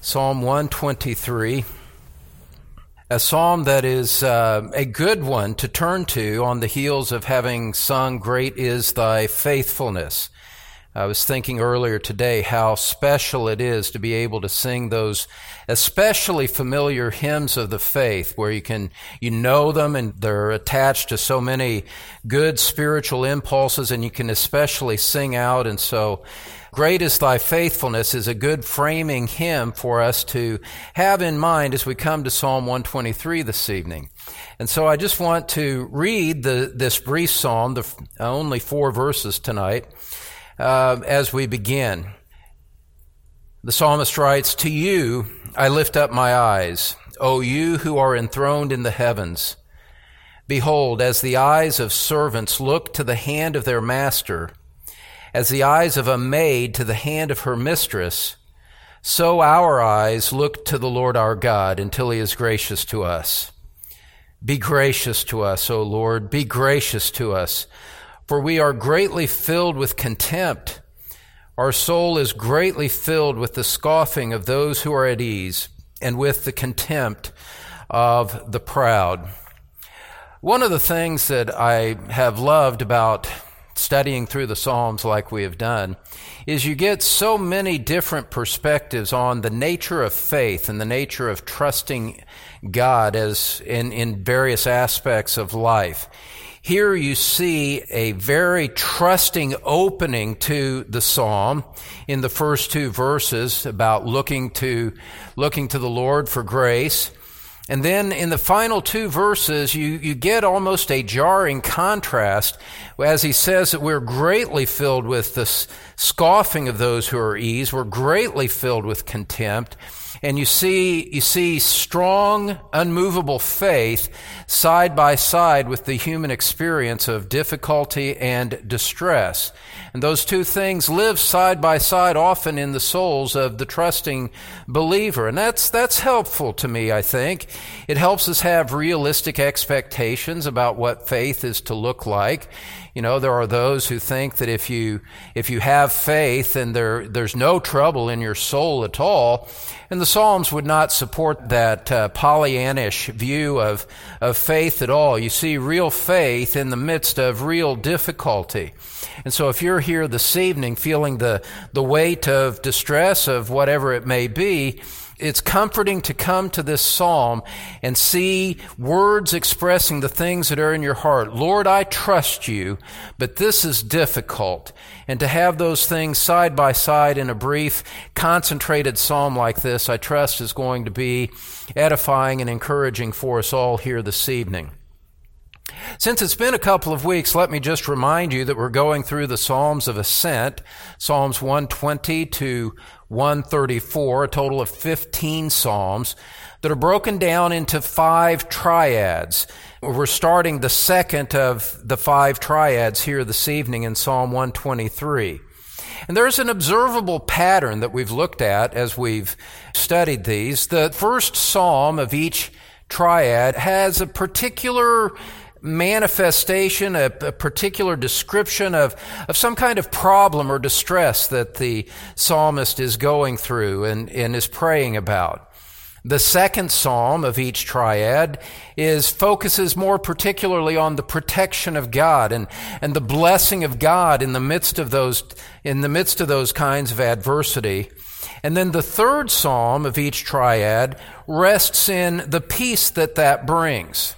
Psalm 123, a psalm that is uh, a good one to turn to on the heels of having sung Great is Thy Faithfulness. I was thinking earlier today how special it is to be able to sing those especially familiar hymns of the faith where you can, you know them and they're attached to so many good spiritual impulses and you can especially sing out. And so Great is thy faithfulness is a good framing hymn for us to have in mind as we come to Psalm 123 this evening. And so I just want to read the, this brief psalm, the only four verses tonight, uh, as we begin. The psalmist writes, To you I lift up my eyes, O you who are enthroned in the heavens. Behold, as the eyes of servants look to the hand of their master, as the eyes of a maid to the hand of her mistress, so our eyes look to the Lord our God until he is gracious to us. Be gracious to us, O Lord, be gracious to us, for we are greatly filled with contempt. Our soul is greatly filled with the scoffing of those who are at ease and with the contempt of the proud. One of the things that I have loved about studying through the Psalms like we have done, is you get so many different perspectives on the nature of faith and the nature of trusting God as in, in various aspects of life. Here you see a very trusting opening to the psalm in the first two verses about looking to, looking to the Lord for grace. And then in the final two verses, you, you get almost a jarring contrast as he says that we're greatly filled with the scoffing of those who are ease. We're greatly filled with contempt. And you see, you see strong, unmovable faith side by side with the human experience of difficulty and distress. And those two things live side by side often in the souls of the trusting believer. And that's, that's helpful to me, I think. It helps us have realistic expectations about what faith is to look like. You know, there are those who think that if you, if you have faith and there, there's no trouble in your soul at all, and the Psalms would not support that uh, Pollyannish view of, of faith at all. You see real faith in the midst of real difficulty. And so if you're here this evening feeling the, the weight of distress of whatever it may be, it's comforting to come to this psalm and see words expressing the things that are in your heart. Lord, I trust you, but this is difficult. And to have those things side by side in a brief, concentrated psalm like this, I trust is going to be edifying and encouraging for us all here this evening. Since it's been a couple of weeks, let me just remind you that we're going through the Psalms of Ascent, Psalms 120 to 134, a total of 15 Psalms that are broken down into five triads. We're starting the second of the five triads here this evening in Psalm 123. And there's an observable pattern that we've looked at as we've studied these. The first psalm of each triad has a particular manifestation, a, a, particular description of, of some kind of problem or distress that the psalmist is going through and, and is praying about. The second psalm of each triad is focuses more particularly on the protection of God and, and the blessing of God in the midst of those, in the midst of those kinds of adversity. And then the third psalm of each triad rests in the peace that that brings.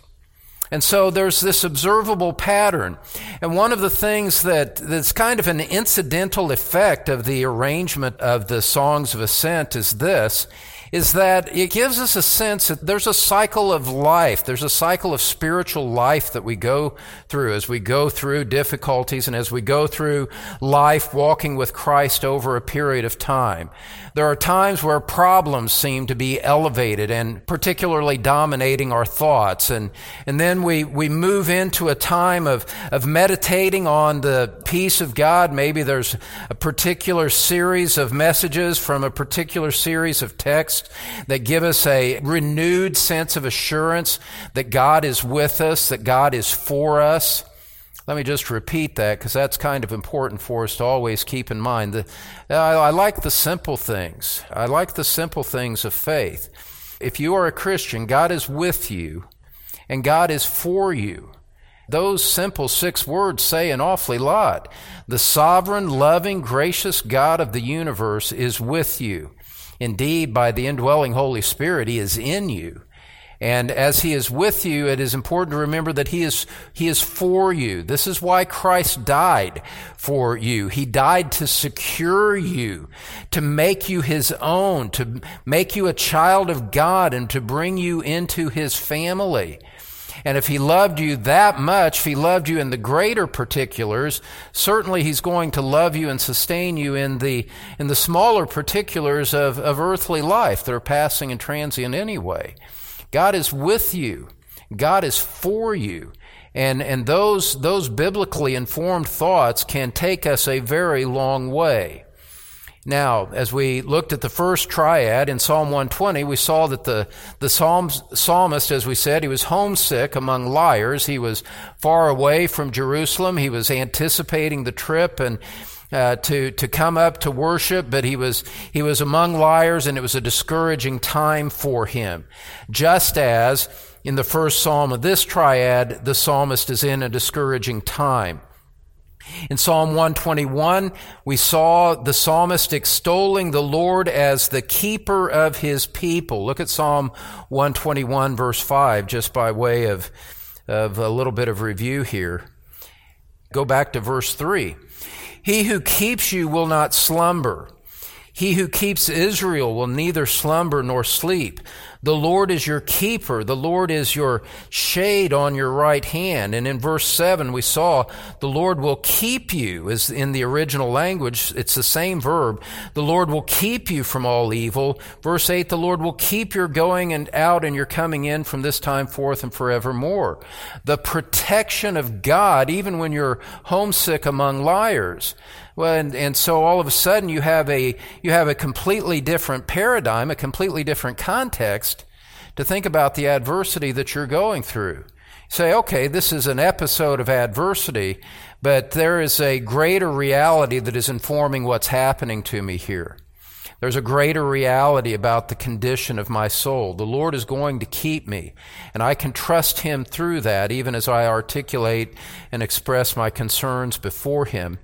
And so there's this observable pattern. And one of the things that, that's kind of an incidental effect of the arrangement of the songs of ascent is this, is that it gives us a sense that there's a cycle of life. There's a cycle of spiritual life that we go through as we go through difficulties and as we go through life walking with Christ over a period of time. There are times where problems seem to be elevated and particularly dominating our thoughts. And, and then we, we move into a time of, of meditating on the peace of God. Maybe there's a particular series of messages from a particular series of texts that give us a renewed sense of assurance that God is with us, that God is for us. Let me just repeat that because that's kind of important for us to always keep in mind. The, I, I like the simple things. I like the simple things of faith. If you are a Christian, God is with you and God is for you. Those simple six words say an awfully lot. The sovereign, loving, gracious God of the universe is with you. Indeed, by the indwelling Holy Spirit, He is in you. And as he is with you, it is important to remember that he is, he is for you. This is why Christ died for you. He died to secure you, to make you his own, to make you a child of God and to bring you into his family. And if he loved you that much, if he loved you in the greater particulars, certainly he's going to love you and sustain you in the, in the smaller particulars of, of earthly life that are passing and transient anyway. God is with you. God is for you. And, and those, those biblically informed thoughts can take us a very long way. Now, as we looked at the first triad in Psalm 120, we saw that the, the Psalms, psalmist, as we said, he was homesick among liars. He was far away from Jerusalem. He was anticipating the trip and uh, to to come up to worship, but he was he was among liars, and it was a discouraging time for him. Just as in the first psalm of this triad, the psalmist is in a discouraging time. In Psalm 121, we saw the psalmist extolling the Lord as the keeper of his people. Look at Psalm 121 verse 5, just by way of, of a little bit of review here. Go back to verse 3. He who keeps you will not slumber. He who keeps Israel will neither slumber nor sleep. The Lord is your keeper. The Lord is your shade on your right hand. And in verse 7, we saw the Lord will keep you, as in the original language, it's the same verb. The Lord will keep you from all evil. Verse 8, the Lord will keep your going and out and your coming in from this time forth and forevermore. The protection of God, even when you're homesick among liars. Well, and, and so all of a sudden you have a, you have a completely different paradigm, a completely different context to think about the adversity that you're going through. Say, okay, this is an episode of adversity, but there is a greater reality that is informing what's happening to me here. There's a greater reality about the condition of my soul. The Lord is going to keep me, and I can trust Him through that, even as I articulate and express my concerns before Him.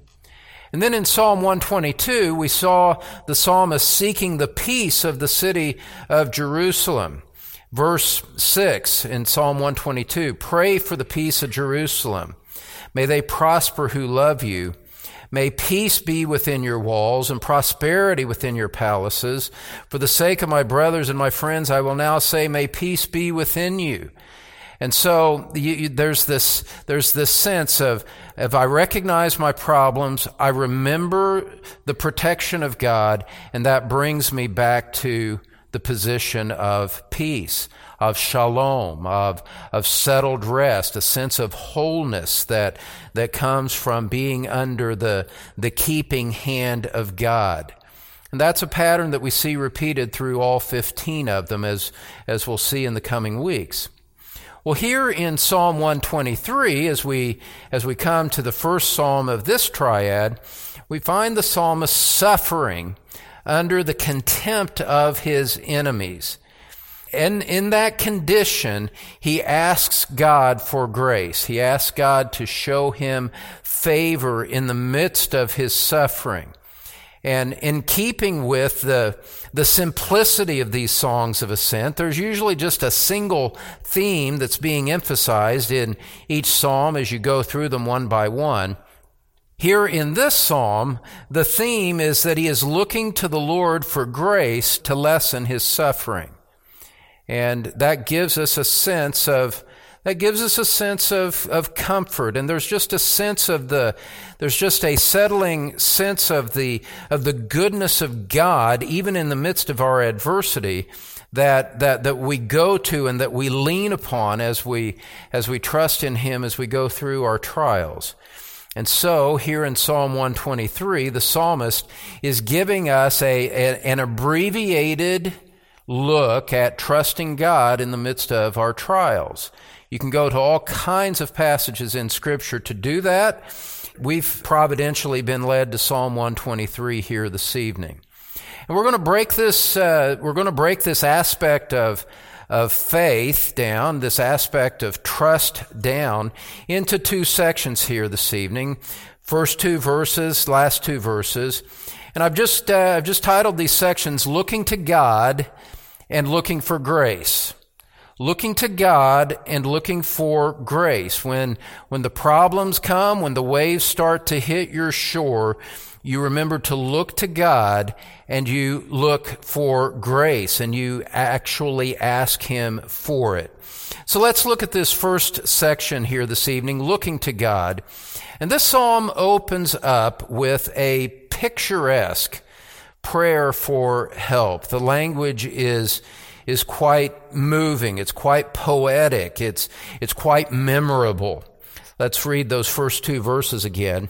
And then in Psalm 122, we saw the psalmist seeking the peace of the city of Jerusalem. Verse 6 in Psalm 122 Pray for the peace of Jerusalem. May they prosper who love you. May peace be within your walls and prosperity within your palaces. For the sake of my brothers and my friends, I will now say, May peace be within you. And so you, you, there's this, there's this sense of, if I recognize my problems, I remember the protection of God, and that brings me back to the position of peace, of shalom, of, of settled rest, a sense of wholeness that, that comes from being under the, the keeping hand of God. And that's a pattern that we see repeated through all 15 of them, as, as we'll see in the coming weeks. Well, here in Psalm 123, as we, as we come to the first psalm of this triad, we find the psalmist suffering under the contempt of his enemies. And in that condition, he asks God for grace. He asks God to show him favor in the midst of his suffering. And in keeping with the, the simplicity of these songs of ascent, there's usually just a single theme that's being emphasized in each psalm as you go through them one by one. Here in this psalm, the theme is that he is looking to the Lord for grace to lessen his suffering. And that gives us a sense of that gives us a sense of, of comfort. And there's just a sense of the, there's just a settling sense of the, of the goodness of God, even in the midst of our adversity, that, that, that we go to and that we lean upon as we, as we trust in Him as we go through our trials. And so, here in Psalm 123, the psalmist is giving us a, a, an abbreviated look at trusting God in the midst of our trials. You can go to all kinds of passages in Scripture to do that. We've providentially been led to Psalm 123 here this evening. And we're going to break this, uh, we're going to break this aspect of, of faith down, this aspect of trust down into two sections here this evening. First two verses, last two verses. And I've just, uh, I've just titled these sections Looking to God and Looking for Grace looking to God and looking for grace. When, when the problems come, when the waves start to hit your shore, you remember to look to God and you look for grace and you actually ask Him for it. So let's look at this first section here this evening, looking to God. And this psalm opens up with a picturesque prayer for help. The language is is quite moving. It's quite poetic. It's, it's quite memorable. Let's read those first two verses again.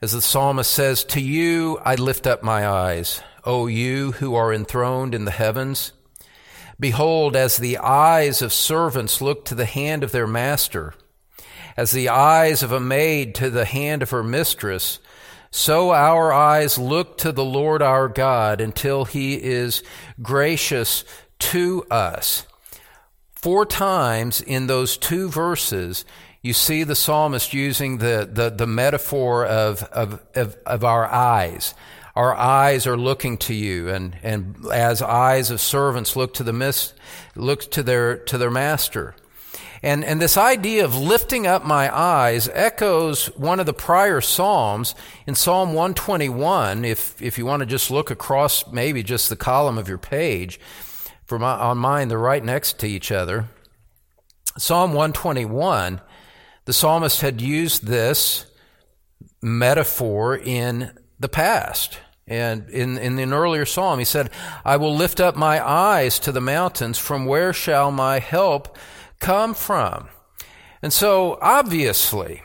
As the psalmist says, To you I lift up my eyes, O you who are enthroned in the heavens. Behold, as the eyes of servants look to the hand of their master, as the eyes of a maid to the hand of her mistress, so our eyes look to the Lord our God until he is gracious to us. Four times in those two verses, you see the psalmist using the, the, the metaphor of, of, of, of our eyes. Our eyes are looking to you, and, and as eyes of servants look to the mis- look to their to their master. And, and this idea of lifting up my eyes echoes one of the prior Psalms in Psalm 121. If, if you want to just look across maybe just the column of your page, for my, on mine, they're right next to each other. Psalm 121, the psalmist had used this metaphor in the past. And in, in an earlier psalm, he said, I will lift up my eyes to the mountains. From where shall my help come from? And so, obviously,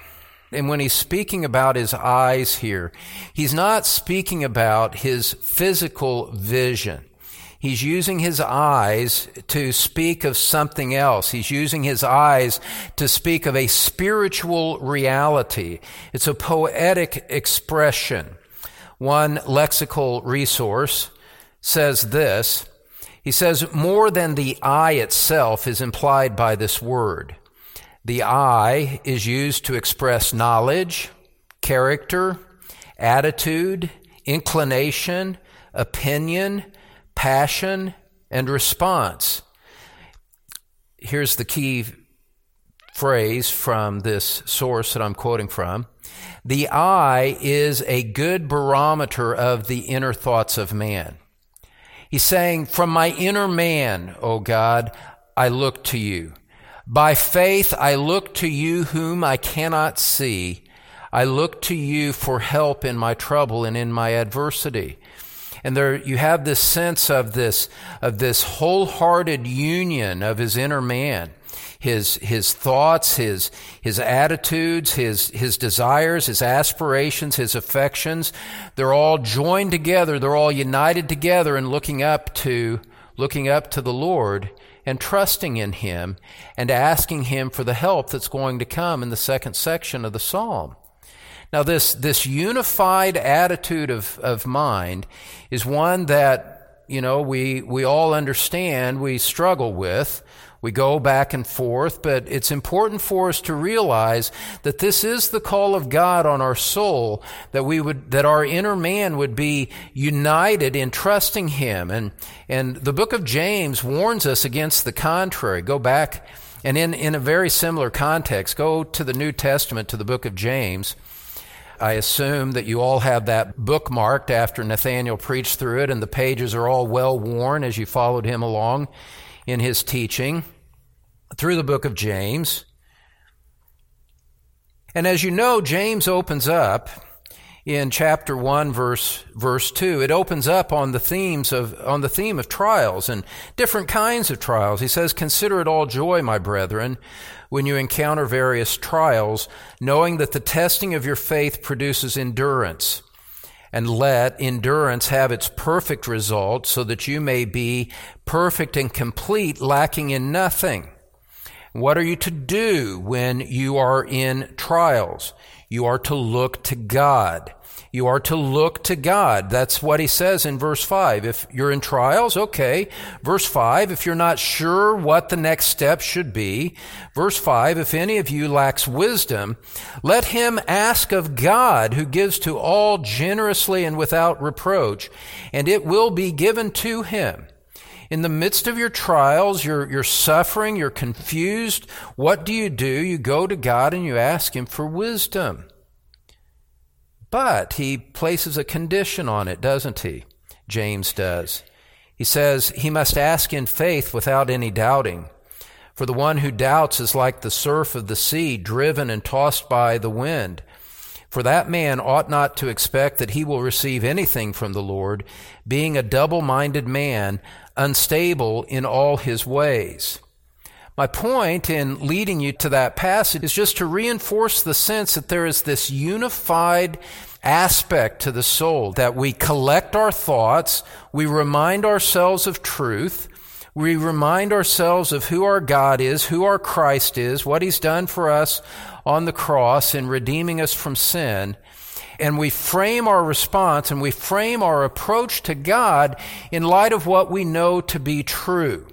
and when he's speaking about his eyes here, he's not speaking about his physical vision. He's using his eyes to speak of something else. He's using his eyes to speak of a spiritual reality. It's a poetic expression. One lexical resource says this he says, more than the eye itself is implied by this word. The eye is used to express knowledge, character, attitude, inclination, opinion, passion, and response. Here's the key phrase from this source that I'm quoting from. The eye is a good barometer of the inner thoughts of man. He's saying, From my inner man, O God, I look to you. By faith, I look to you whom I cannot see. I look to you for help in my trouble and in my adversity. And there you have this sense of this, of this wholehearted union of his inner man his, his thoughts, his, his attitudes, his, his desires, his aspirations, his affections. They're all joined together. They're all united together and looking up to, looking up to the Lord and trusting in Him and asking Him for the help that's going to come in the second section of the Psalm. Now, this, this unified attitude of, of mind is one that, you know, we, we all understand, we struggle with. We go back and forth, but it's important for us to realize that this is the call of God on our soul, that we would, that our inner man would be united in trusting Him. And, and the book of James warns us against the contrary. Go back And in, in a very similar context, go to the New Testament, to the book of James. I assume that you all have that bookmarked after Nathaniel preached through it, and the pages are all well worn as you followed him along in his teaching through the book of James. And as you know, James opens up in chapter 1 verse verse 2 it opens up on the themes of on the theme of trials and different kinds of trials. He says consider it all joy my brethren when you encounter various trials knowing that the testing of your faith produces endurance and let endurance have its perfect result so that you may be perfect and complete lacking in nothing. What are you to do when you are in trials? You are to look to God you are to look to God. That's what he says in verse 5. If you're in trials, okay. Verse 5, if you're not sure what the next step should be. Verse 5, if any of you lacks wisdom, let him ask of God who gives to all generously and without reproach, and it will be given to him. In the midst of your trials, you're, you're suffering, you're confused. What do you do? You go to God and you ask Him for wisdom. But he places a condition on it, doesn't he? James does. He says he must ask in faith without any doubting. For the one who doubts is like the surf of the sea, driven and tossed by the wind. For that man ought not to expect that he will receive anything from the Lord, being a double minded man, unstable in all his ways. My point in leading you to that passage is just to reinforce the sense that there is this unified aspect to the soul, that we collect our thoughts, we remind ourselves of truth, we remind ourselves of who our God is, who our Christ is, what He's done for us on the cross in redeeming us from sin, and we frame our response and we frame our approach to God in light of what we know to be true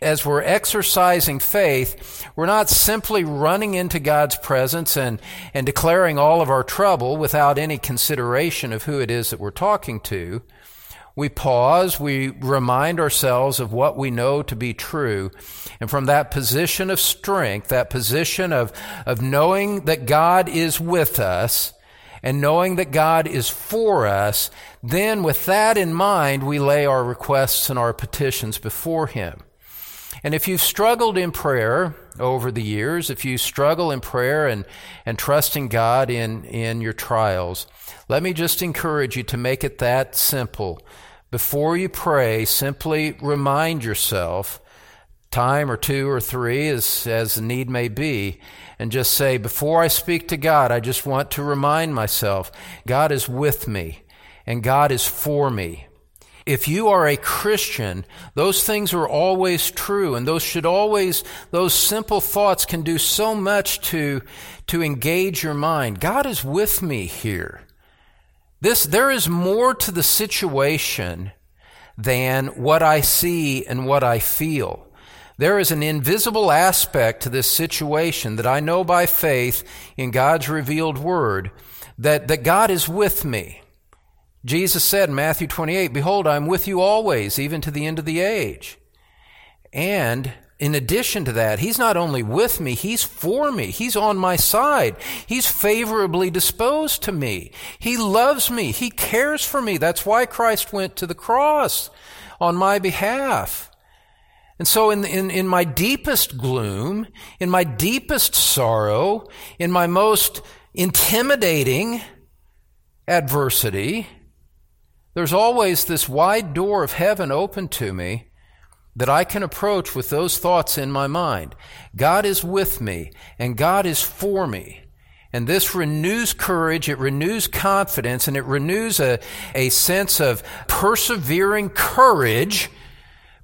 as we're exercising faith, we're not simply running into God's presence and, and declaring all of our trouble without any consideration of who it is that we're talking to. We pause, we remind ourselves of what we know to be true. And from that position of strength, that position of, of knowing that God is with us, and knowing that God is for us, then with that in mind, we lay our requests and our petitions before Him. And if you've struggled in prayer over the years, if you struggle in prayer and, and trusting God in, in your trials, let me just encourage you to make it that simple. Before you pray, simply remind yourself, time or two or three, as, as the need may be, and just say, before I speak to God, I just want to remind myself, God is with me and God is for me if you are a Christian, those things are always true and those should always, those simple thoughts can do so much to, to engage your mind. God is with me here. This, there is more to the situation than what I see and what I feel. There is an invisible aspect to this situation that I know by faith in God's revealed word that, that God is with me. Jesus said in Matthew 28, Behold, I'm with you always, even to the end of the age. And in addition to that, He's not only with me, He's for me. He's on my side. He's favorably disposed to me. He loves me. He cares for me. That's why Christ went to the cross on my behalf. And so in, in, in my deepest gloom, in my deepest sorrow, in my most intimidating adversity, there's always this wide door of heaven open to me that I can approach with those thoughts in my mind. God is with me and God is for me. And this renews courage, it renews confidence, and it renews a, a sense of persevering courage,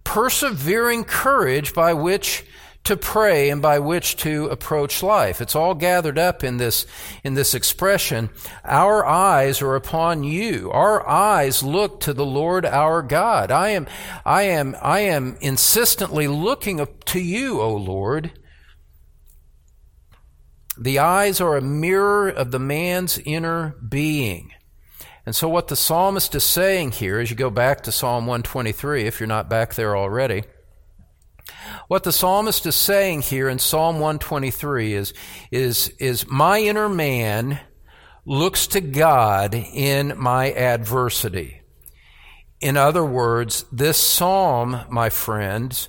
persevering courage by which to pray and by which to approach life. It's all gathered up in this, in this expression. Our eyes are upon you. Our eyes look to the Lord our God. I am, I am, I am insistently looking to you, O Lord. The eyes are a mirror of the man's inner being. And so what the psalmist is saying here, as you go back to Psalm 123, if you're not back there already, What the psalmist is saying here in Psalm 123 is, is, is my inner man looks to God in my adversity. In other words, this psalm, my friends,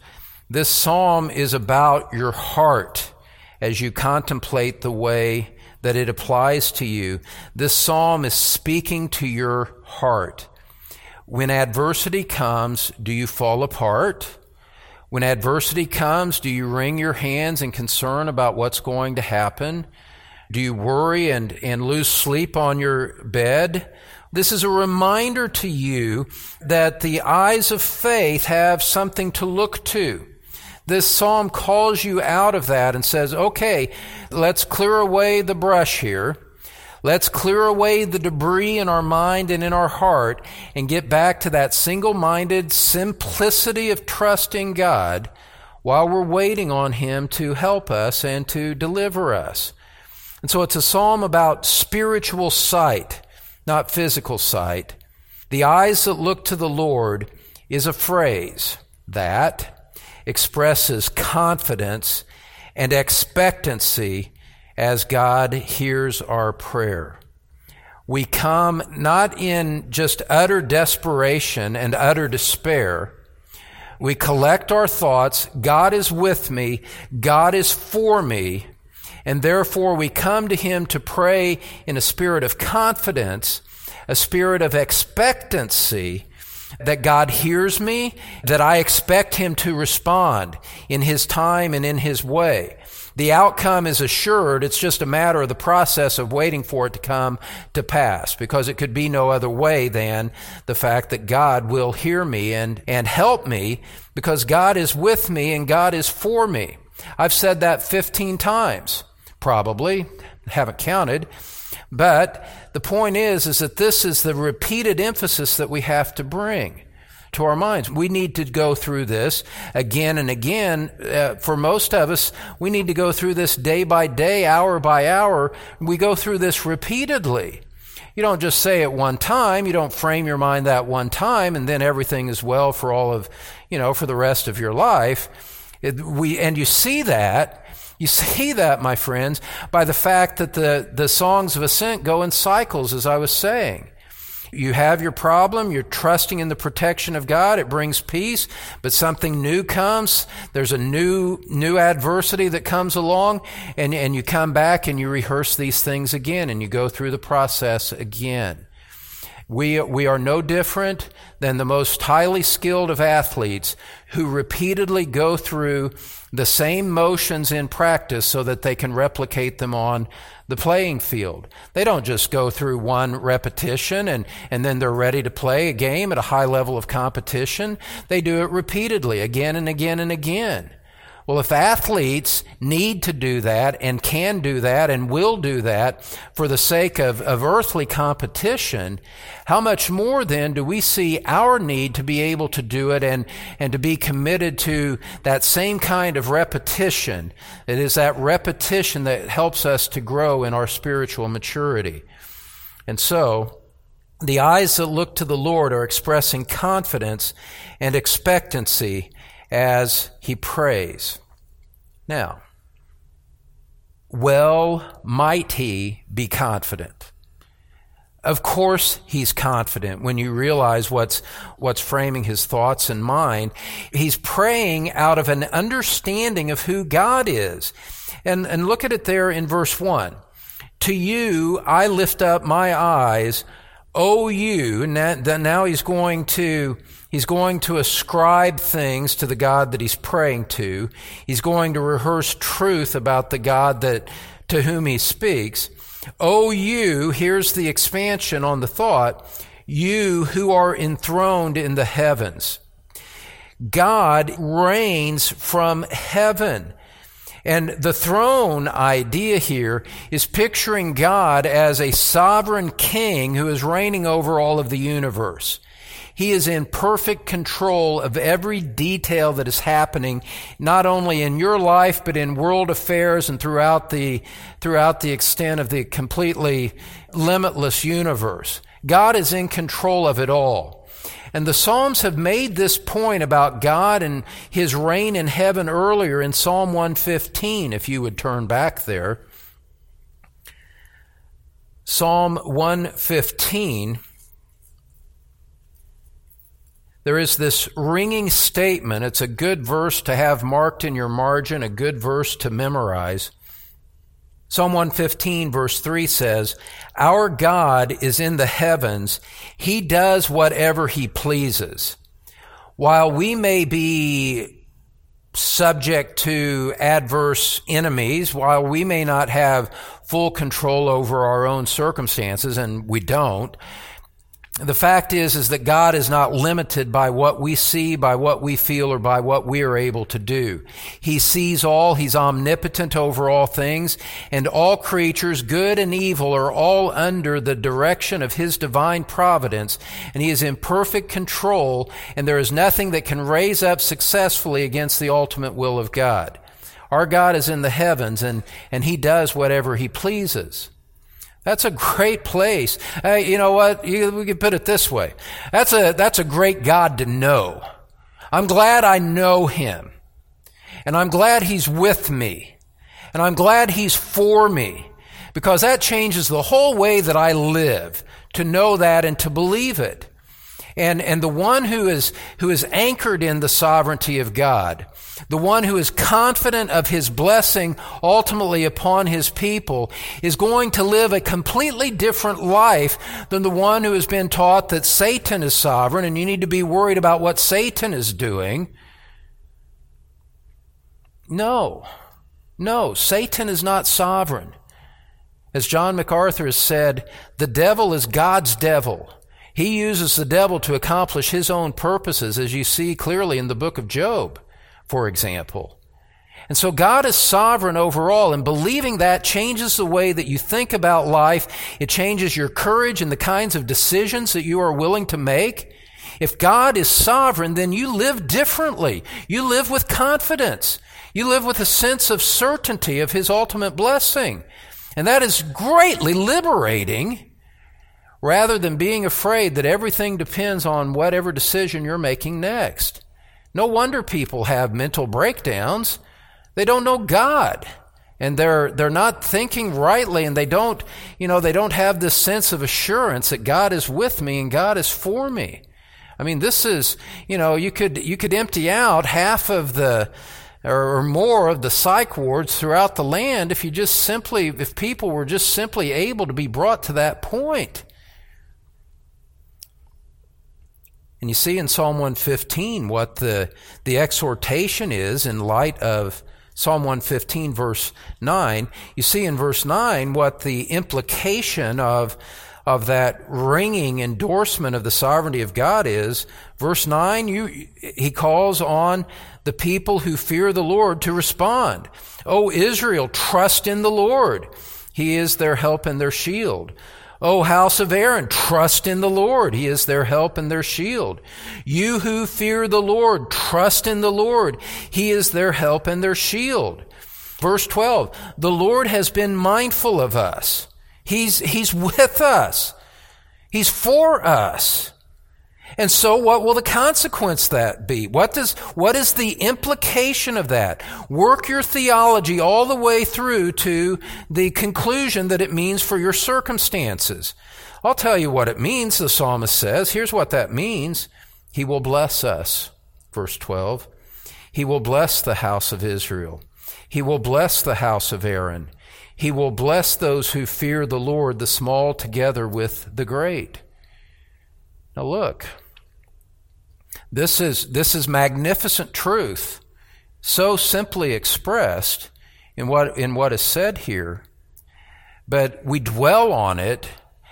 this psalm is about your heart as you contemplate the way that it applies to you. This psalm is speaking to your heart. When adversity comes, do you fall apart? When adversity comes, do you wring your hands in concern about what's going to happen? Do you worry and, and lose sleep on your bed? This is a reminder to you that the eyes of faith have something to look to. This psalm calls you out of that and says, okay, let's clear away the brush here. Let's clear away the debris in our mind and in our heart and get back to that single minded simplicity of trusting God while we're waiting on Him to help us and to deliver us. And so it's a psalm about spiritual sight, not physical sight. The eyes that look to the Lord is a phrase that expresses confidence and expectancy as God hears our prayer. We come not in just utter desperation and utter despair. We collect our thoughts. God is with me. God is for me. And therefore we come to Him to pray in a spirit of confidence, a spirit of expectancy that God hears me, that I expect Him to respond in His time and in His way. The outcome is assured. It's just a matter of the process of waiting for it to come to pass because it could be no other way than the fact that God will hear me and, and help me because God is with me and God is for me. I've said that 15 times, probably. Haven't counted. But the point is, is that this is the repeated emphasis that we have to bring to our minds. We need to go through this again and again. Uh, for most of us, we need to go through this day by day, hour by hour. We go through this repeatedly. You don't just say it one time. You don't frame your mind that one time and then everything is well for all of, you know, for the rest of your life. It, we, and you see that, you see that, my friends, by the fact that the, the songs of ascent go in cycles, as I was saying. You have your problem, you're trusting in the protection of God, it brings peace, but something new comes, there's a new, new adversity that comes along, and, and you come back and you rehearse these things again, and you go through the process again. We, we are no different than the most highly skilled of athletes who repeatedly go through the same motions in practice so that they can replicate them on the playing field. They don't just go through one repetition and, and then they're ready to play a game at a high level of competition. They do it repeatedly, again and again and again. Well, if athletes need to do that and can do that and will do that for the sake of, of earthly competition, how much more then do we see our need to be able to do it and, and to be committed to that same kind of repetition? It is that repetition that helps us to grow in our spiritual maturity. And so, the eyes that look to the Lord are expressing confidence and expectancy as he prays. Now, well might he be confident. Of course, he's confident when you realize what's, what's framing his thoughts and mind. He's praying out of an understanding of who God is. And, and look at it there in verse 1. To you I lift up my eyes, O you. Now, now he's going to He's going to ascribe things to the God that he's praying to. He's going to rehearse truth about the God that, to whom he speaks. Oh, you, here's the expansion on the thought, you who are enthroned in the heavens. God reigns from heaven. And the throne idea here is picturing God as a sovereign king who is reigning over all of the universe. He is in perfect control of every detail that is happening, not only in your life, but in world affairs and throughout the, throughout the extent of the completely limitless universe. God is in control of it all. And the Psalms have made this point about God and His reign in heaven earlier in Psalm 115, if you would turn back there. Psalm 115 there is this ringing statement. It's a good verse to have marked in your margin, a good verse to memorize. Psalm 115 verse 3 says, Our God is in the heavens. He does whatever he pleases. While we may be subject to adverse enemies, while we may not have full control over our own circumstances, and we don't, the fact is is that God is not limited by what we see, by what we feel, or by what we are able to do. He sees all, he's omnipotent over all things, and all creatures, good and evil, are all under the direction of his divine providence, and he is in perfect control, and there is nothing that can raise up successfully against the ultimate will of God. Our God is in the heavens, and, and he does whatever he pleases. That's a great place. Hey, you know what? You, we can put it this way. That's a, that's a great God to know. I'm glad I know Him. And I'm glad He's with me. And I'm glad He's for me. Because that changes the whole way that I live to know that and to believe it. And, and the one who is, who is anchored in the sovereignty of God, the one who is confident of his blessing ultimately upon his people, is going to live a completely different life than the one who has been taught that Satan is sovereign and you need to be worried about what Satan is doing. No. No, Satan is not sovereign. As John MacArthur has said, the devil is God's devil. He uses the devil to accomplish his own purposes, as you see clearly in the book of Job, for example. And so God is sovereign over all, and believing that changes the way that you think about life. It changes your courage and the kinds of decisions that you are willing to make. If God is sovereign, then you live differently. You live with confidence. You live with a sense of certainty of His ultimate blessing. And that is greatly liberating rather than being afraid that everything depends on whatever decision you're making next. No wonder people have mental breakdowns. They don't know God. And they're, they're not thinking rightly and they don't, you know, they don't have this sense of assurance that God is with me and God is for me. I mean, this is, you know, you could, you could empty out half of the, or more of the psych wards throughout the land if you just simply, if people were just simply able to be brought to that point. And you see in Psalm 115 what the, the exhortation is in light of Psalm 115 verse 9. You see in verse 9 what the implication of, of that ringing endorsement of the sovereignty of God is. Verse 9, you, he calls on the people who fear the Lord to respond. O Israel, trust in the Lord. He is their help and their shield. O house of Aaron, trust in the Lord. He is their help and their shield. You who fear the Lord, trust in the Lord. He is their help and their shield. Verse 12, the Lord has been mindful of us. He's, He's with us. He's for us. And so what will the consequence that be? What does, what is the implication of that? Work your theology all the way through to the conclusion that it means for your circumstances. I'll tell you what it means, the psalmist says. Here's what that means. He will bless us. Verse 12. He will bless the house of Israel. He will bless the house of Aaron. He will bless those who fear the Lord, the small together with the great. Now look, this is, this is magnificent truth, so simply expressed in what, in what is said here, but we dwell on it,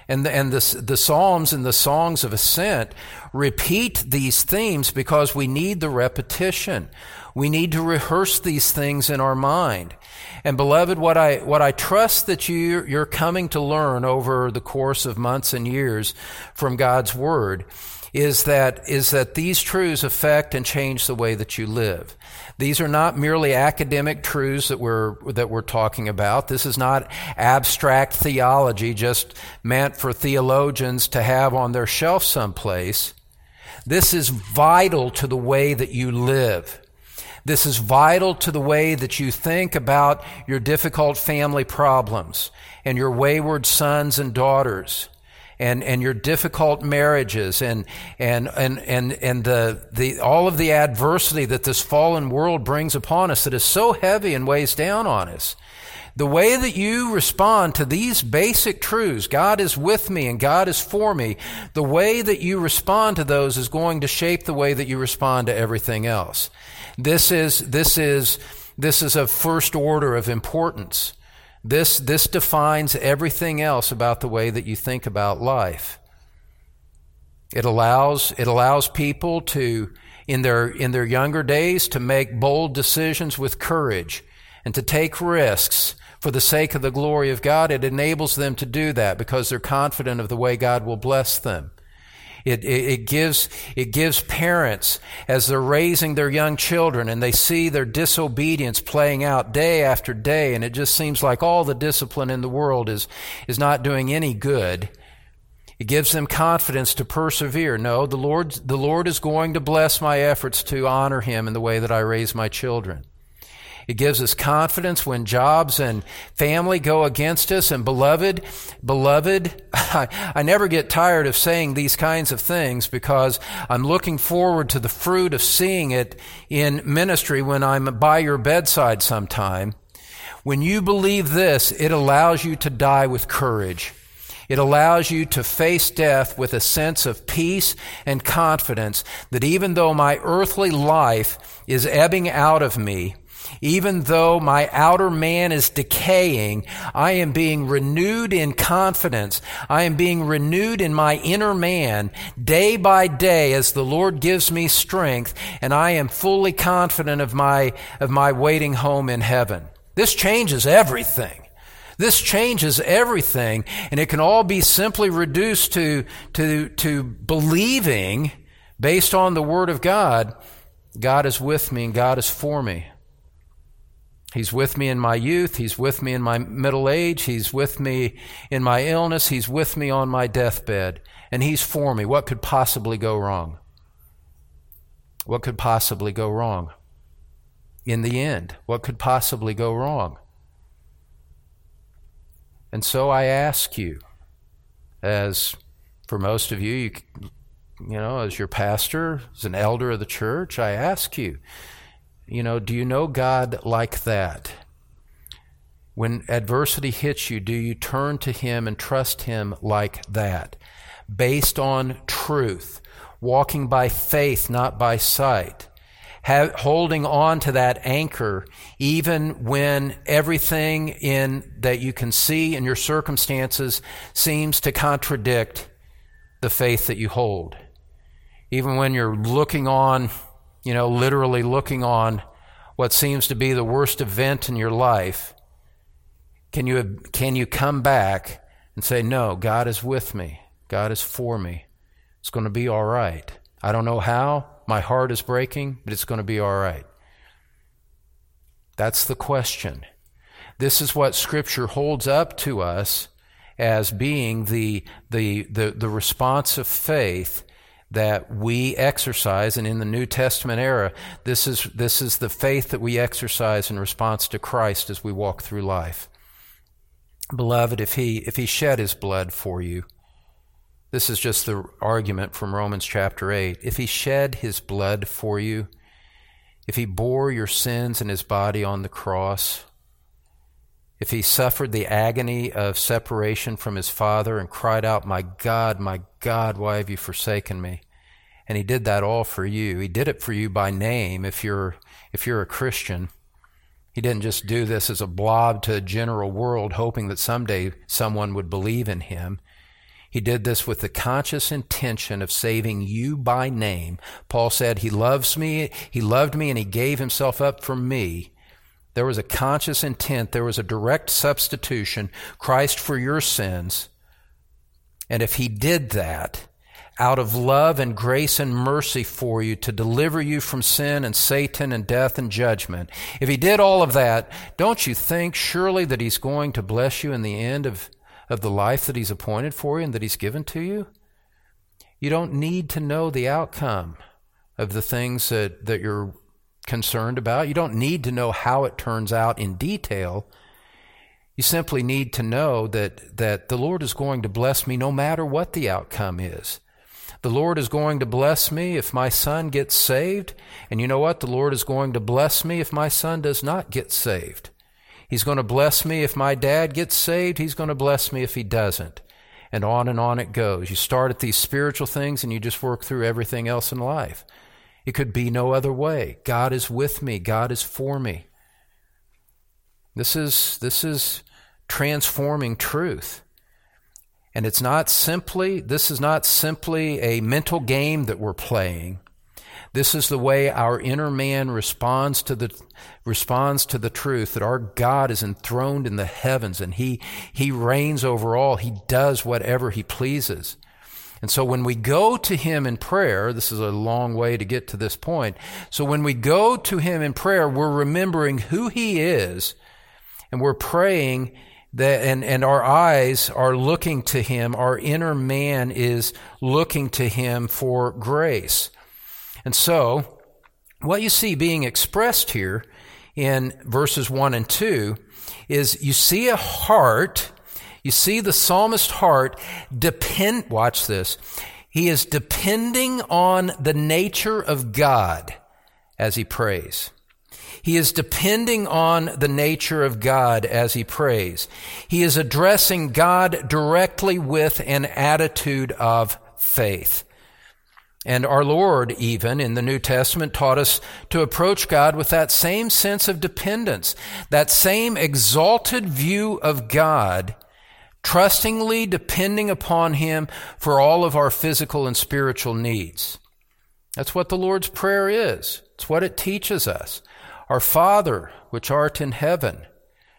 and the, and the, the Psalms and the songs of ascent repeat these themes because we need the repetition. We need to rehearse these things in our mind. And beloved, what I, what I trust that you, you're coming to learn over the course of months and years from God's Word is that, is that these truths affect and change the way that you live. These are not merely academic truths that we're, that we're talking about. This is not abstract theology just meant for theologians to have on their shelf someplace. This is vital to the way that you live. This is vital to the way that you think about your difficult family problems and your wayward sons and daughters and, and your difficult marriages and, and, and, and, and the, the, all of the adversity that this fallen world brings upon us that is so heavy and weighs down on us. The way that you respond to these basic truths, God is with me and God is for me, the way that you respond to those is going to shape the way that you respond to everything else. This is, this is, this is of first order of importance. This, this defines everything else about the way that you think about life. It allows, it allows people to, in their, in their younger days, to make bold decisions with courage and to take risks for the sake of the glory of God. It enables them to do that because they're confident of the way God will bless them. It, it, it, gives, it gives parents, as they're raising their young children and they see their disobedience playing out day after day, and it just seems like all the discipline in the world is, is not doing any good. It gives them confidence to persevere. No, the Lord, the Lord is going to bless my efforts to honor Him in the way that I raise my children. It gives us confidence when jobs and family go against us. And beloved, beloved, I, I, never get tired of saying these kinds of things because I'm looking forward to the fruit of seeing it in ministry when I'm by your bedside sometime. When you believe this, it allows you to die with courage. It allows you to face death with a sense of peace and confidence that even though my earthly life is ebbing out of me, even though my outer man is decaying, I am being renewed in confidence. I am being renewed in my inner man day by day as the Lord gives me strength, and I am fully confident of my, of my waiting home in heaven. This changes everything. This changes everything, and it can all be simply reduced to, to, to believing based on the Word of God. God is with me and God is for me. He's with me in my youth. He's with me in my middle age. He's with me in my illness. He's with me on my deathbed. And He's for me. What could possibly go wrong? What could possibly go wrong? In the end, what could possibly go wrong? And so I ask you, as for most of you, you, you know, as your pastor, as an elder of the church, I ask you, you know, do you know God like that? When adversity hits you, do you turn to Him and trust Him like that? Based on truth, walking by faith, not by sight. Have, holding on to that anchor even when everything in that you can see in your circumstances seems to contradict the faith that you hold. Even when you're looking on you know, literally looking on what seems to be the worst event in your life, can you, can you come back and say, No, God is with me, God is for me, it's going to be all right? I don't know how, my heart is breaking, but it's going to be all right. That's the question. This is what Scripture holds up to us as being the, the, the, the response of faith that we exercise and in the New Testament era this is this is the faith that we exercise in response to Christ as we walk through life. Beloved if he if he shed his blood for you this is just the argument from Romans chapter 8 if he shed his blood for you if he bore your sins in his body on the cross if he suffered the agony of separation from his father and cried out, My God, my God, why have you forsaken me? And he did that all for you. He did it for you by name if you're, if you're a Christian. He didn't just do this as a blob to a general world, hoping that someday someone would believe in him. He did this with the conscious intention of saving you by name. Paul said, He loves me, He loved me, and He gave Himself up for me there was a conscious intent. There was a direct substitution. Christ for your sins. And if he did that out of love and grace and mercy for you to deliver you from sin and Satan and death and judgment, if he did all of that, don't you think surely that he's going to bless you in the end of, of the life that he's appointed for you and that he's given to you? You don't need to know the outcome of the things that, that you're concerned about. You don't need to know how it turns out in detail. You simply need to know that, that the Lord is going to bless me no matter what the outcome is. The Lord is going to bless me if my son gets saved. And you know what? The Lord is going to bless me if my son does not get saved. He's going to bless me if my dad gets saved. He's going to bless me if he doesn't. And on and on it goes. You start at these spiritual things and you just work through everything else in life. It could be no other way. God is with me. God is for me. This is, this is transforming truth. And it's not simply, this is not simply a mental game that we're playing. This is the way our inner man responds to the, responds to the truth that our God is enthroned in the heavens and he, he reigns over all. He does whatever he pleases. And so when we go to Him in prayer, this is a long way to get to this point. So when we go to Him in prayer, we're remembering who He is and we're praying that, and, and our eyes are looking to Him. Our inner man is looking to Him for grace. And so what you see being expressed here in verses one and two is you see a heart you see the psalmist's heart depend, watch this. He is depending on the nature of God as he prays. He is depending on the nature of God as he prays. He is addressing God directly with an attitude of faith. And our Lord, even in the New Testament, taught us to approach God with that same sense of dependence, that same exalted view of God trustingly depending upon Him for all of our physical and spiritual needs. That's what the Lord's Prayer is. It's what it teaches us. Our Father, which art in heaven,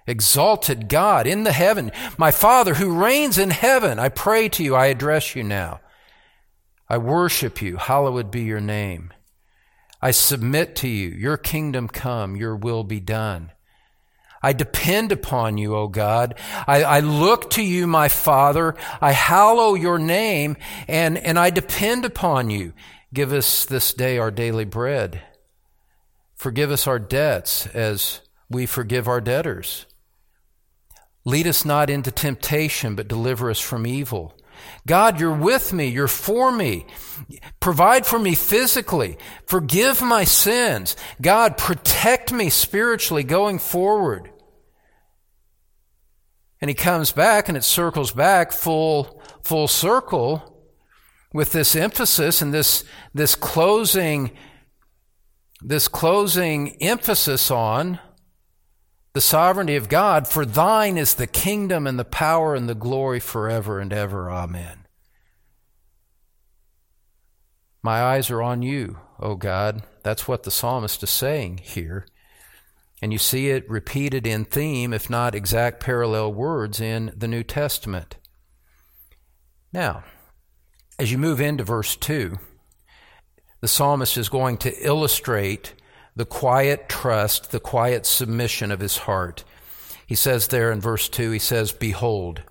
exalted God in the heaven, my Father who reigns in heaven, I pray to you, I address you now. I worship you, hallowed be your name. I submit to you, your kingdom come, your will be done. I depend upon you, O God. I, I, look to you, my Father. I hallow your name and, and I depend upon you. Give us this day our daily bread. Forgive us our debts as we forgive our debtors. Lead us not into temptation, but deliver us from evil. God, you're with me. You're for me. Provide for me physically. Forgive my sins. God, protect me spiritually going forward. And he comes back and it circles back full, full circle with this emphasis and this, this closing, this closing emphasis on the sovereignty of God, for thine is the kingdom and the power and the glory forever and ever. Amen. My eyes are on you, O God. That's what the psalmist is saying here. And you see it repeated in theme, if not exact parallel words, in the New Testament. Now, as you move into verse 2, the psalmist is going to illustrate the quiet trust, the quiet submission of his heart. He says there in verse 2, he says, Behold,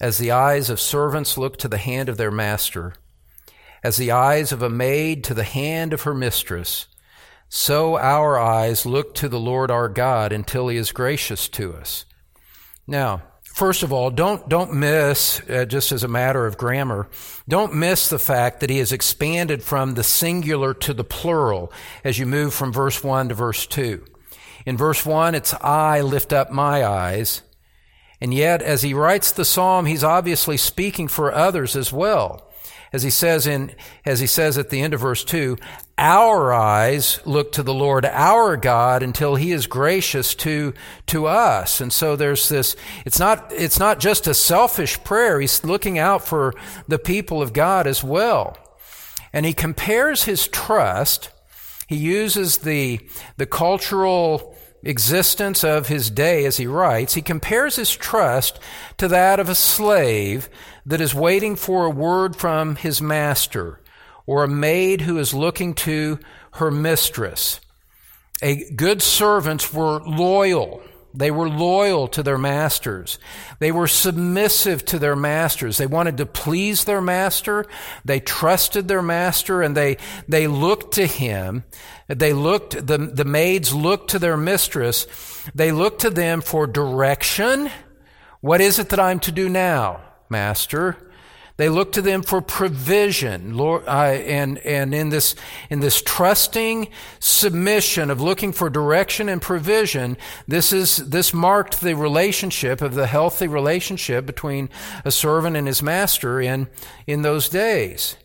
as the eyes of servants look to the hand of their master, as the eyes of a maid to the hand of her mistress, so our eyes look to the Lord our God until he is gracious to us. Now, First of all, don't, don't miss, uh, just as a matter of grammar, don't miss the fact that he has expanded from the singular to the plural as you move from verse 1 to verse 2. In verse 1, it's I lift up my eyes. And yet, as he writes the psalm, he's obviously speaking for others as well as he says in, as he says at the end of verse two, our eyes look to the Lord, our God, until he is gracious to, to us. And so there's this, it's not, it's not just a selfish prayer. He's looking out for the people of God as well. And he compares his trust, he uses the, the cultural existence of his day as he writes, he compares his trust to that of a slave that is waiting for a word from his master, or a maid who is looking to her mistress. A good servants were loyal They were loyal to their masters. They were submissive to their masters. They wanted to please their master. They trusted their master and they, they looked to him. They looked, the, the maids looked to their mistress. They looked to them for direction. What is it that I'm to do now, master? They look to them for provision, Lord, uh, and and in this in this trusting submission of looking for direction and provision. This is this marked the relationship of the healthy relationship between a servant and his master in in those days.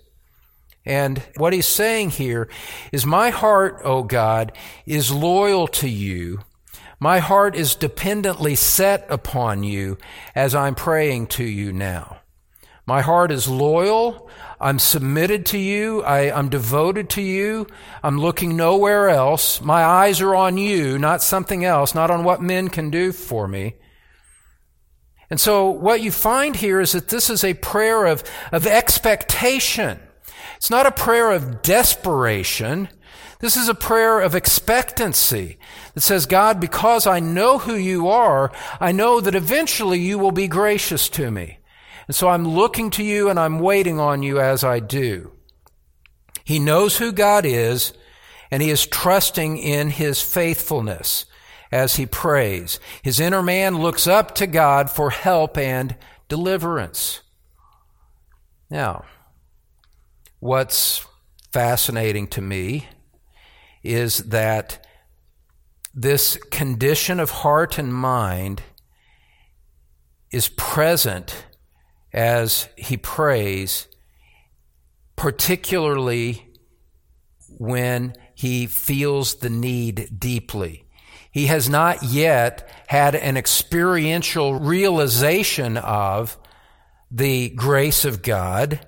And what he's saying here is, my heart, O God, is loyal to you. My heart is dependently set upon you as I'm praying to you now. My heart is loyal. I'm submitted to you. I, am devoted to you. I'm looking nowhere else. My eyes are on you, not something else, not on what men can do for me. And so what you find here is that this is a prayer of, of expectation. It's not a prayer of desperation. This is a prayer of expectancy that says, God, because I know who you are, I know that eventually you will be gracious to me. And so I'm looking to you and I'm waiting on you as I do. He knows who God is and he is trusting in his faithfulness as he prays. His inner man looks up to God for help and deliverance. Now, what's fascinating to me is that this condition of heart and mind is present as he prays, particularly when he feels the need deeply. He has not yet had an experiential realization of the grace of God.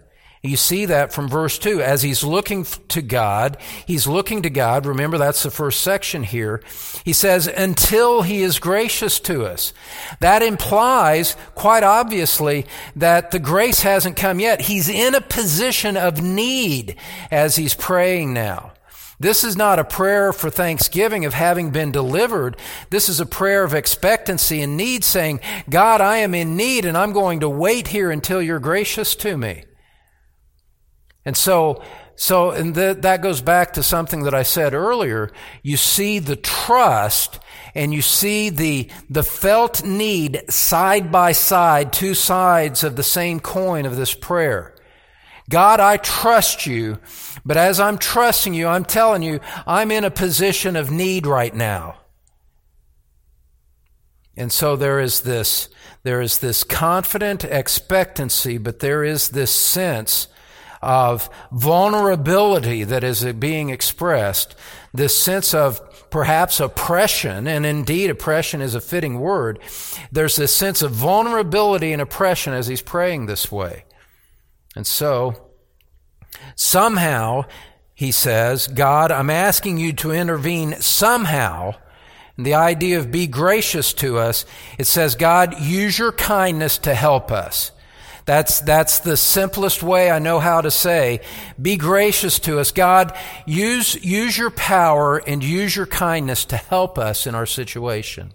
You see that from verse 2. As he's looking to God, he's looking to God. Remember, that's the first section here. He says, until he is gracious to us. That implies, quite obviously, that the grace hasn't come yet. He's in a position of need as he's praying now. This is not a prayer for thanksgiving of having been delivered. This is a prayer of expectancy and need saying, God, I am in need and I'm going to wait here until you're gracious to me. And so, so, and th- that goes back to something that I said earlier. You see the trust and you see the, the felt need side by side, two sides of the same coin of this prayer. God, I trust you, but as I'm trusting you, I'm telling you, I'm in a position of need right now. And so there is this, there is this confident expectancy, but there is this sense of vulnerability that is being expressed, this sense of perhaps oppression, and indeed oppression is a fitting word. There's this sense of vulnerability and oppression as he's praying this way. And so, somehow, he says, God, I'm asking you to intervene somehow. And the idea of be gracious to us, it says, God, use your kindness to help us. That's, that's the simplest way I know how to say. Be gracious to us. God, use, use your power and use your kindness to help us in our situation.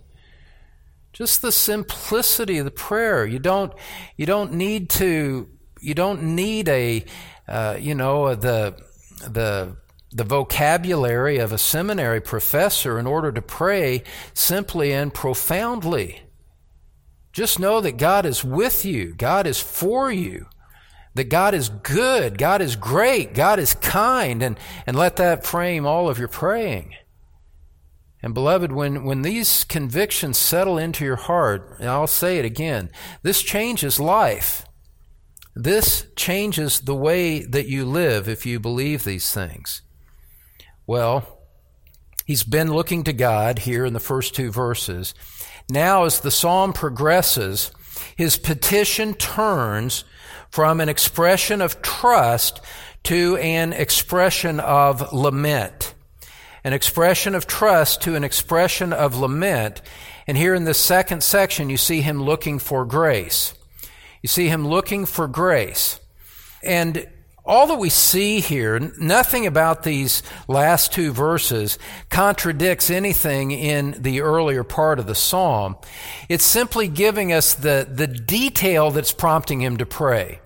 Just the simplicity of the prayer. You don't, you don't need to, you don't need a, uh, you know, the, the, the vocabulary of a seminary professor in order to pray simply and profoundly. Just know that God is with you. God is for you. That God is good. God is great. God is kind. And, and let that frame all of your praying. And beloved, when, when these convictions settle into your heart, and I'll say it again, this changes life. This changes the way that you live if you believe these things. Well, he's been looking to God here in the first two verses. Now, as the psalm progresses, his petition turns from an expression of trust to an expression of lament. An expression of trust to an expression of lament. And here in the second section, you see him looking for grace. You see him looking for grace. And all that we see here, nothing about these last two verses contradicts anything in the earlier part of the psalm. It's simply giving us the, the detail that's prompting him to pray.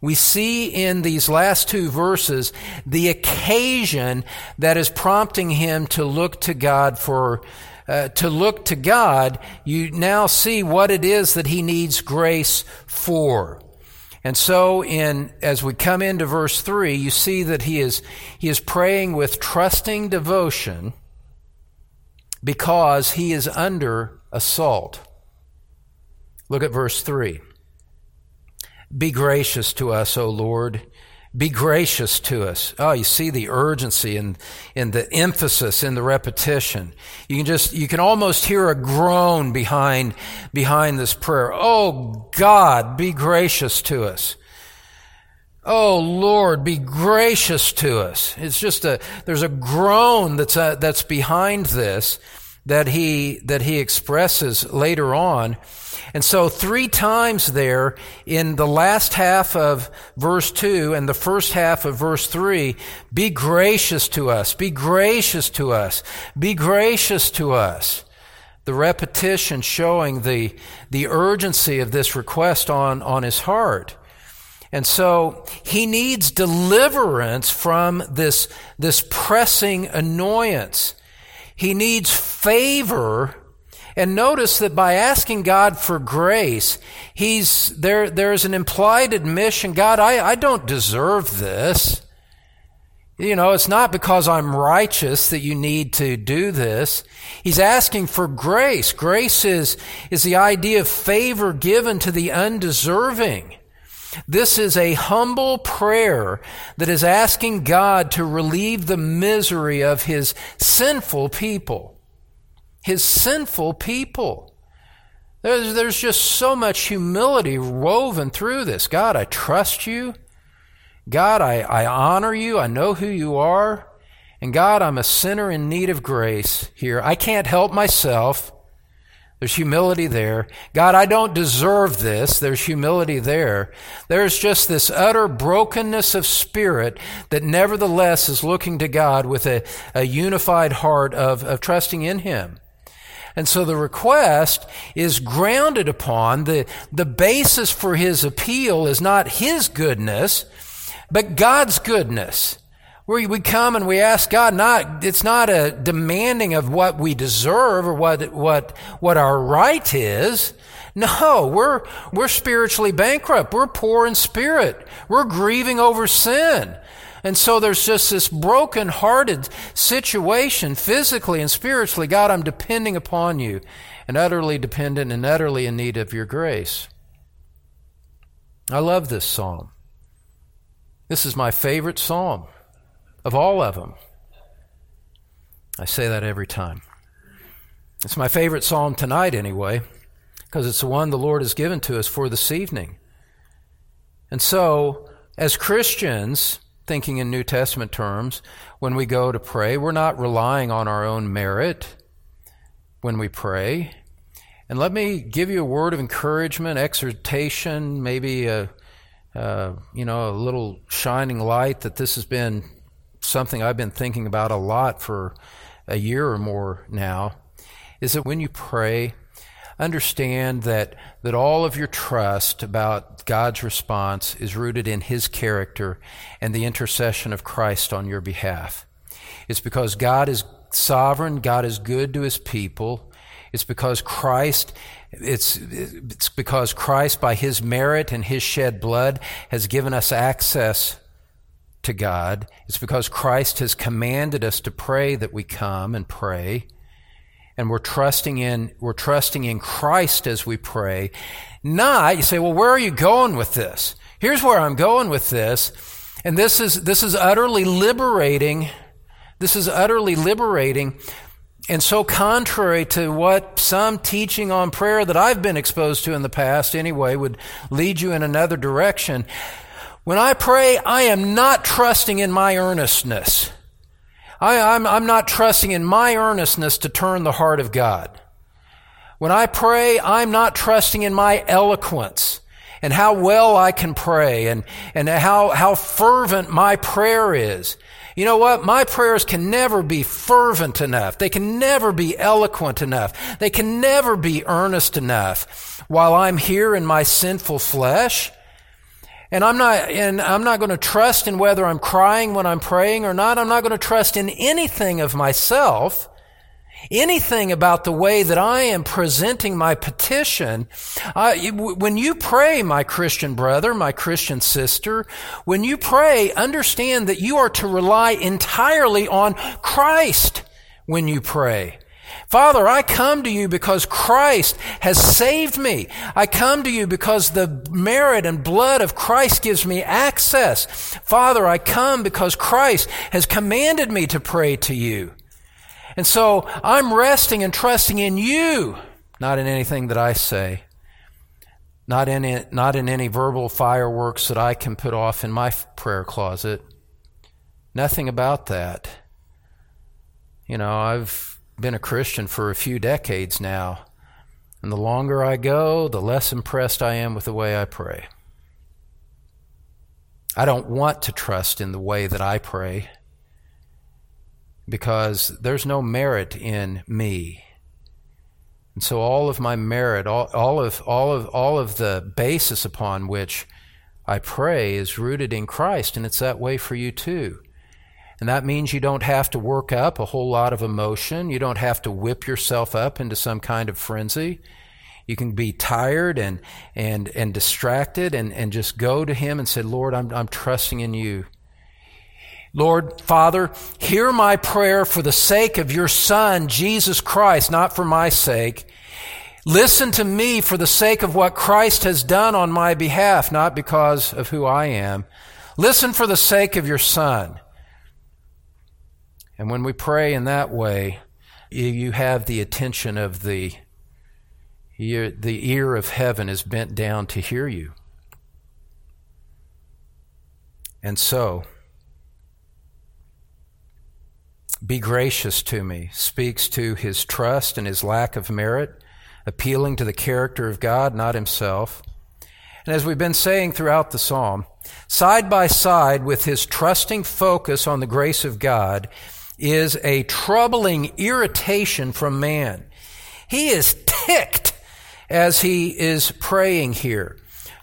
We see in these last two verses the occasion that is prompting him to look to God for, uh, to look to God. You now see what it is that he needs grace for. And so in, as we come into verse three, you see that he is, he is praying with trusting devotion because he is under assault. Look at verse three. Be gracious to us, O Lord. Be gracious to us. Oh, you see the urgency and, and the emphasis in the repetition. You can just, you can almost hear a groan behind, behind this prayer. Oh God, be gracious to us. Oh Lord, be gracious to us. It's just a, there's a groan that's, a, uh, that's behind this that he, that he expresses later on. And so three times there in the last half of verse 2 and the first half of verse 3, be gracious to us, be gracious to us, be gracious to us. The repetition showing the, the urgency of this request on, on his heart. And so he needs deliverance from this, this pressing annoyance. He needs favor and notice that by asking God for grace, he's, there, there's an implied admission, God, I, I don't deserve this. You know, it's not because I'm righteous that you need to do this. He's asking for grace. Grace is, is the idea of favor given to the undeserving. This is a humble prayer that is asking God to relieve the misery of his sinful people his sinful people. There's, there's just so much humility woven through this. God, I trust you. God, I, I honor you. I know who you are. And God, I'm a sinner in need of grace here. I can't help myself. There's humility there. God, I don't deserve this. There's humility there. There's just this utter brokenness of spirit that nevertheless is looking to God with a, a unified heart of, of trusting in Him. And so the request is grounded upon the, the basis for his appeal is not his goodness, but God's goodness. Where we come and we ask God, not, it's not a demanding of what we deserve or what, what, what our right is. No, we're, we're spiritually bankrupt. We're poor in spirit. We're grieving over sin. And so there's just this broken hearted situation physically and spiritually. God, I'm depending upon you and utterly dependent and utterly in need of your grace. I love this psalm. This is my favorite psalm of all of them. I say that every time. It's my favorite psalm tonight, anyway, because it's the one the Lord has given to us for this evening. And so, as Christians, thinking in New Testament terms when we go to pray. We're not relying on our own merit when we pray. And let me give you a word of encouragement, exhortation, maybe a, uh, you know, a little shining light that this has been something I've been thinking about a lot for a year or more now. Is that when you pray, understand that, that all of your trust about God's response is rooted in His character and the intercession of Christ on your behalf. It's because God is sovereign, God is good to His people. It's because Christ, it's, it's because Christ, by His merit and His shed blood, has given us access to God. It's because Christ has commanded us to pray that we come and pray and we're trusting in we're trusting in Christ as we pray. Not you say, well, where are you going with this? Here's where I'm going with this, and this is this is utterly liberating. This is utterly liberating. And so contrary to what some teaching on prayer that I've been exposed to in the past anyway would lead you in another direction. When I pray, I am not trusting in my earnestness. I, am I'm, I'm not trusting in my earnestness to turn the heart of God. When I pray, I'm not trusting in my eloquence and how well I can pray and, and how, how fervent my prayer is. You know what? My prayers can never be fervent enough. They can never be eloquent enough. They can never be earnest enough while I'm here in my sinful flesh. And I'm not, and I'm not going to trust in whether I'm crying when I'm praying or not. I'm not going to trust in anything of myself, anything about the way that I am presenting my petition. When you pray, my Christian brother, my Christian sister, when you pray, understand that you are to rely entirely on Christ when you pray. Father, I come to you because Christ has saved me. I come to you because the merit and blood of Christ gives me access. Father, I come because Christ has commanded me to pray to you. And so I'm resting and trusting in you, not in anything that I say, not in, it, not in any verbal fireworks that I can put off in my prayer closet. Nothing about that. You know, I've been a Christian for a few decades now. And the longer I go, the less impressed I am with the way I pray. I don't want to trust in the way that I pray because there's no merit in me. And so all of my merit, all, all, of, all, of, all of the basis upon which I pray is rooted in Christ, and it's that way for you too. And that means you don't have to work up a whole lot of emotion. You don't have to whip yourself up into some kind of frenzy. You can be tired and, and, and distracted and, and just go to Him and say, Lord, I'm, I'm trusting in you. Lord, Father, hear my prayer for the sake of your Son, Jesus Christ, not for my sake. Listen to me for the sake of what Christ has done on my behalf, not because of who I am. Listen for the sake of your Son. And when we pray in that way, you have the attention of the ear, the ear of heaven is bent down to hear you. And so, be gracious to me speaks to his trust and his lack of merit, appealing to the character of God, not himself. And as we've been saying throughout the psalm, side by side with his trusting focus on the grace of God, is a troubling irritation from man. He is ticked as he is praying here.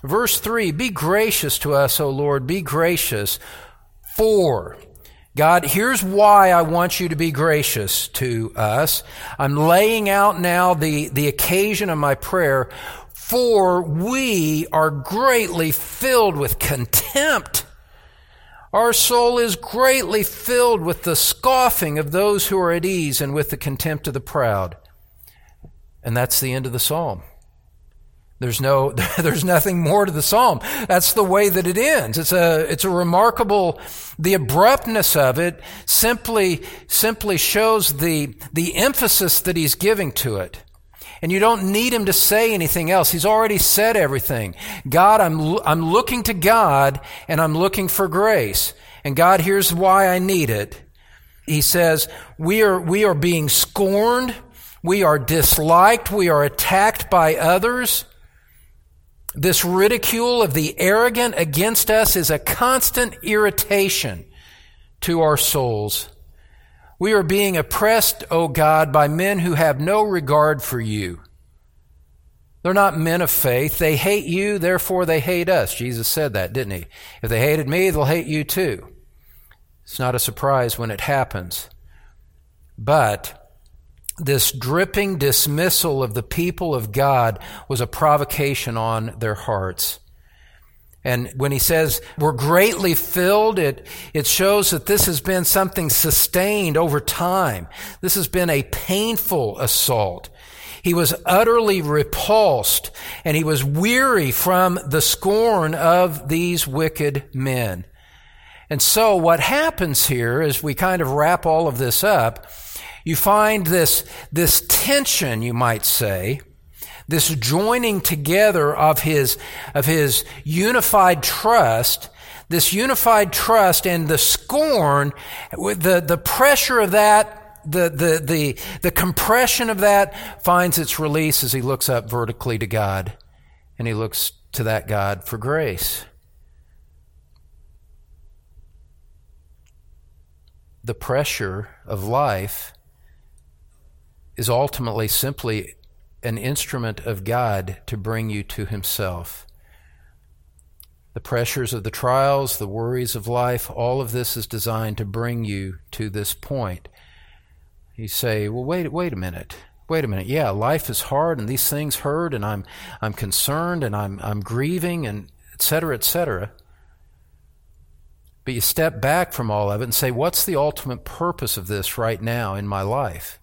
Verse 3 Be gracious to us, O Lord, be gracious. For, God, here's why I want you to be gracious to us. I'm laying out now the, the occasion of my prayer. For we are greatly filled with contempt our soul is greatly filled with the scoffing of those who are at ease and with the contempt of the proud. And that's the end of the psalm. There's no, there's nothing more to the psalm. That's the way that it ends. It's a, it's a remarkable, the abruptness of it simply, simply shows the, the emphasis that he's giving to it. And you don't need him to say anything else. He's already said everything. God, I'm, I'm looking to God and I'm looking for grace. And God, here's why I need it. He says, we are, we are being scorned. We are disliked. We are attacked by others. This ridicule of the arrogant against us is a constant irritation to our souls. We are being oppressed, O God, by men who have no regard for you. They're not men of faith. They hate you, therefore they hate us. Jesus said that, didn't he? If they hated me, they'll hate you too. It's not a surprise when it happens. But this dripping dismissal of the people of God was a provocation on their hearts. And when he says we're greatly filled, it, it shows that this has been something sustained over time. This has been a painful assault. He was utterly repulsed and he was weary from the scorn of these wicked men. And so what happens here as we kind of wrap all of this up, you find this, this tension, you might say, this joining together of his, of his unified trust, this unified trust and the scorn, the, the pressure of that, the, the, the, the compression of that finds its release as he looks up vertically to God and he looks to that God for grace. The pressure of life is ultimately simply an instrument of God to bring you to Himself. The pressures of the trials, the worries of life, all of this is designed to bring you to this point. You say, well, wait, wait a minute. Wait a minute. Yeah, life is hard and these things hurt and I'm, I'm concerned and I'm, I'm grieving and et cetera, et cetera. But you step back from all of it and say, what's the ultimate purpose of this right now in my life?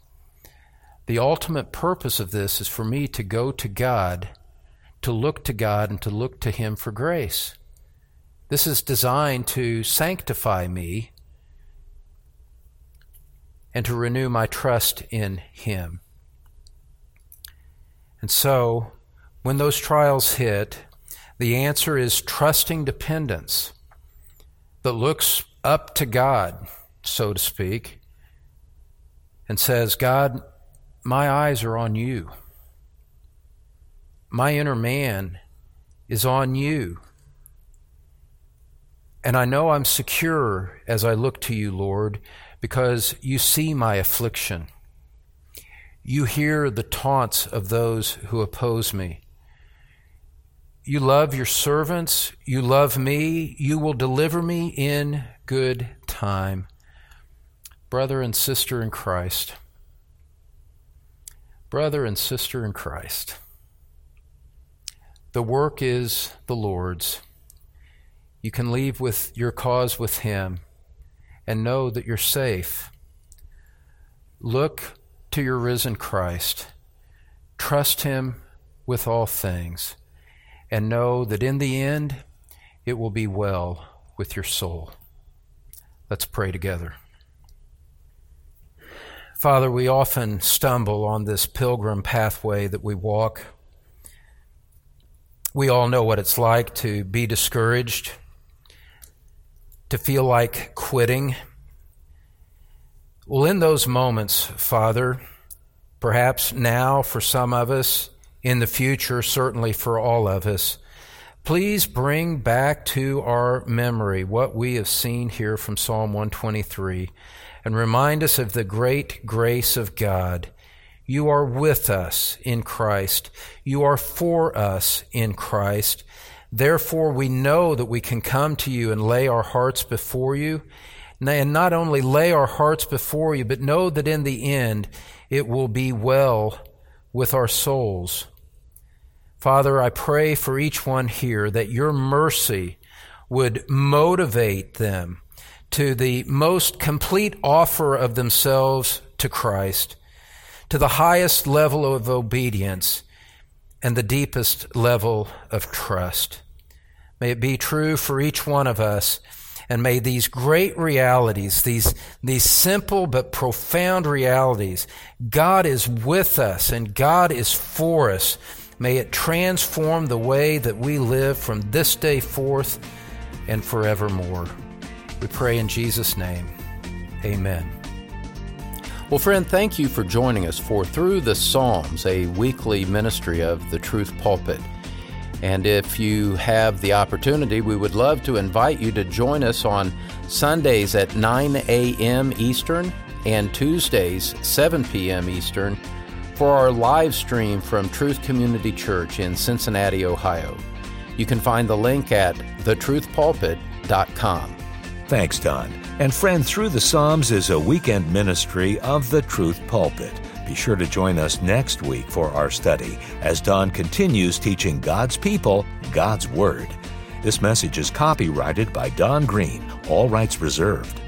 The ultimate purpose of this is for me to go to God, to look to God, and to look to Him for grace. This is designed to sanctify me and to renew my trust in Him. And so, when those trials hit, the answer is trusting dependence that looks up to God, so to speak, and says, God, my eyes are on you. My inner man is on you. And I know I'm secure as I look to you, Lord, because you see my affliction. You hear the taunts of those who oppose me. You love your servants. You love me. You will deliver me in good time. Brother and sister in Christ brother and sister in Christ. The work is the Lord's. You can leave with your cause with Him and know that you're safe. Look to your risen Christ. Trust Him with all things and know that in the end it will be well with your soul. Let's pray together. Father, we often stumble on this pilgrim pathway that we walk. We all know what it's like to be discouraged, to feel like quitting. Well, in those moments, Father, perhaps now for some of us, in the future, certainly for all of us, please bring back to our memory what we have seen here from Psalm 123 and remind us of the great grace of God. You are with us in Christ. You are for us in Christ. Therefore, we know that we can come to you and lay our hearts before you. And not only lay our hearts before you, but know that in the end it will be well with our souls. Father, I pray for each one here that your mercy would motivate them to the most complete offer of themselves to Christ, to the highest level of obedience and the deepest level of trust. May it be true for each one of us. And may these great realities, these, these simple but profound realities, God is with us and God is for us. May it transform the way that we live from this day forth and forevermore. We pray in Jesus' name. Amen. Well, friend, thank you for joining us for Through the Psalms, a weekly ministry of the Truth Pulpit. And if you have the opportunity, we would love to invite you to join us on Sundays at 9 a.m. Eastern and Tuesdays, 7 p.m. Eastern, for our live stream from Truth Community Church in Cincinnati, Ohio. You can find the link at thetruthpulpit.com. Thanks, Don. And friend, Through the Psalms is a weekend ministry of the Truth Pulpit. Be sure to join us next week for our study as Don continues teaching God's people God's Word. This message is copyrighted by Don Green, all rights reserved.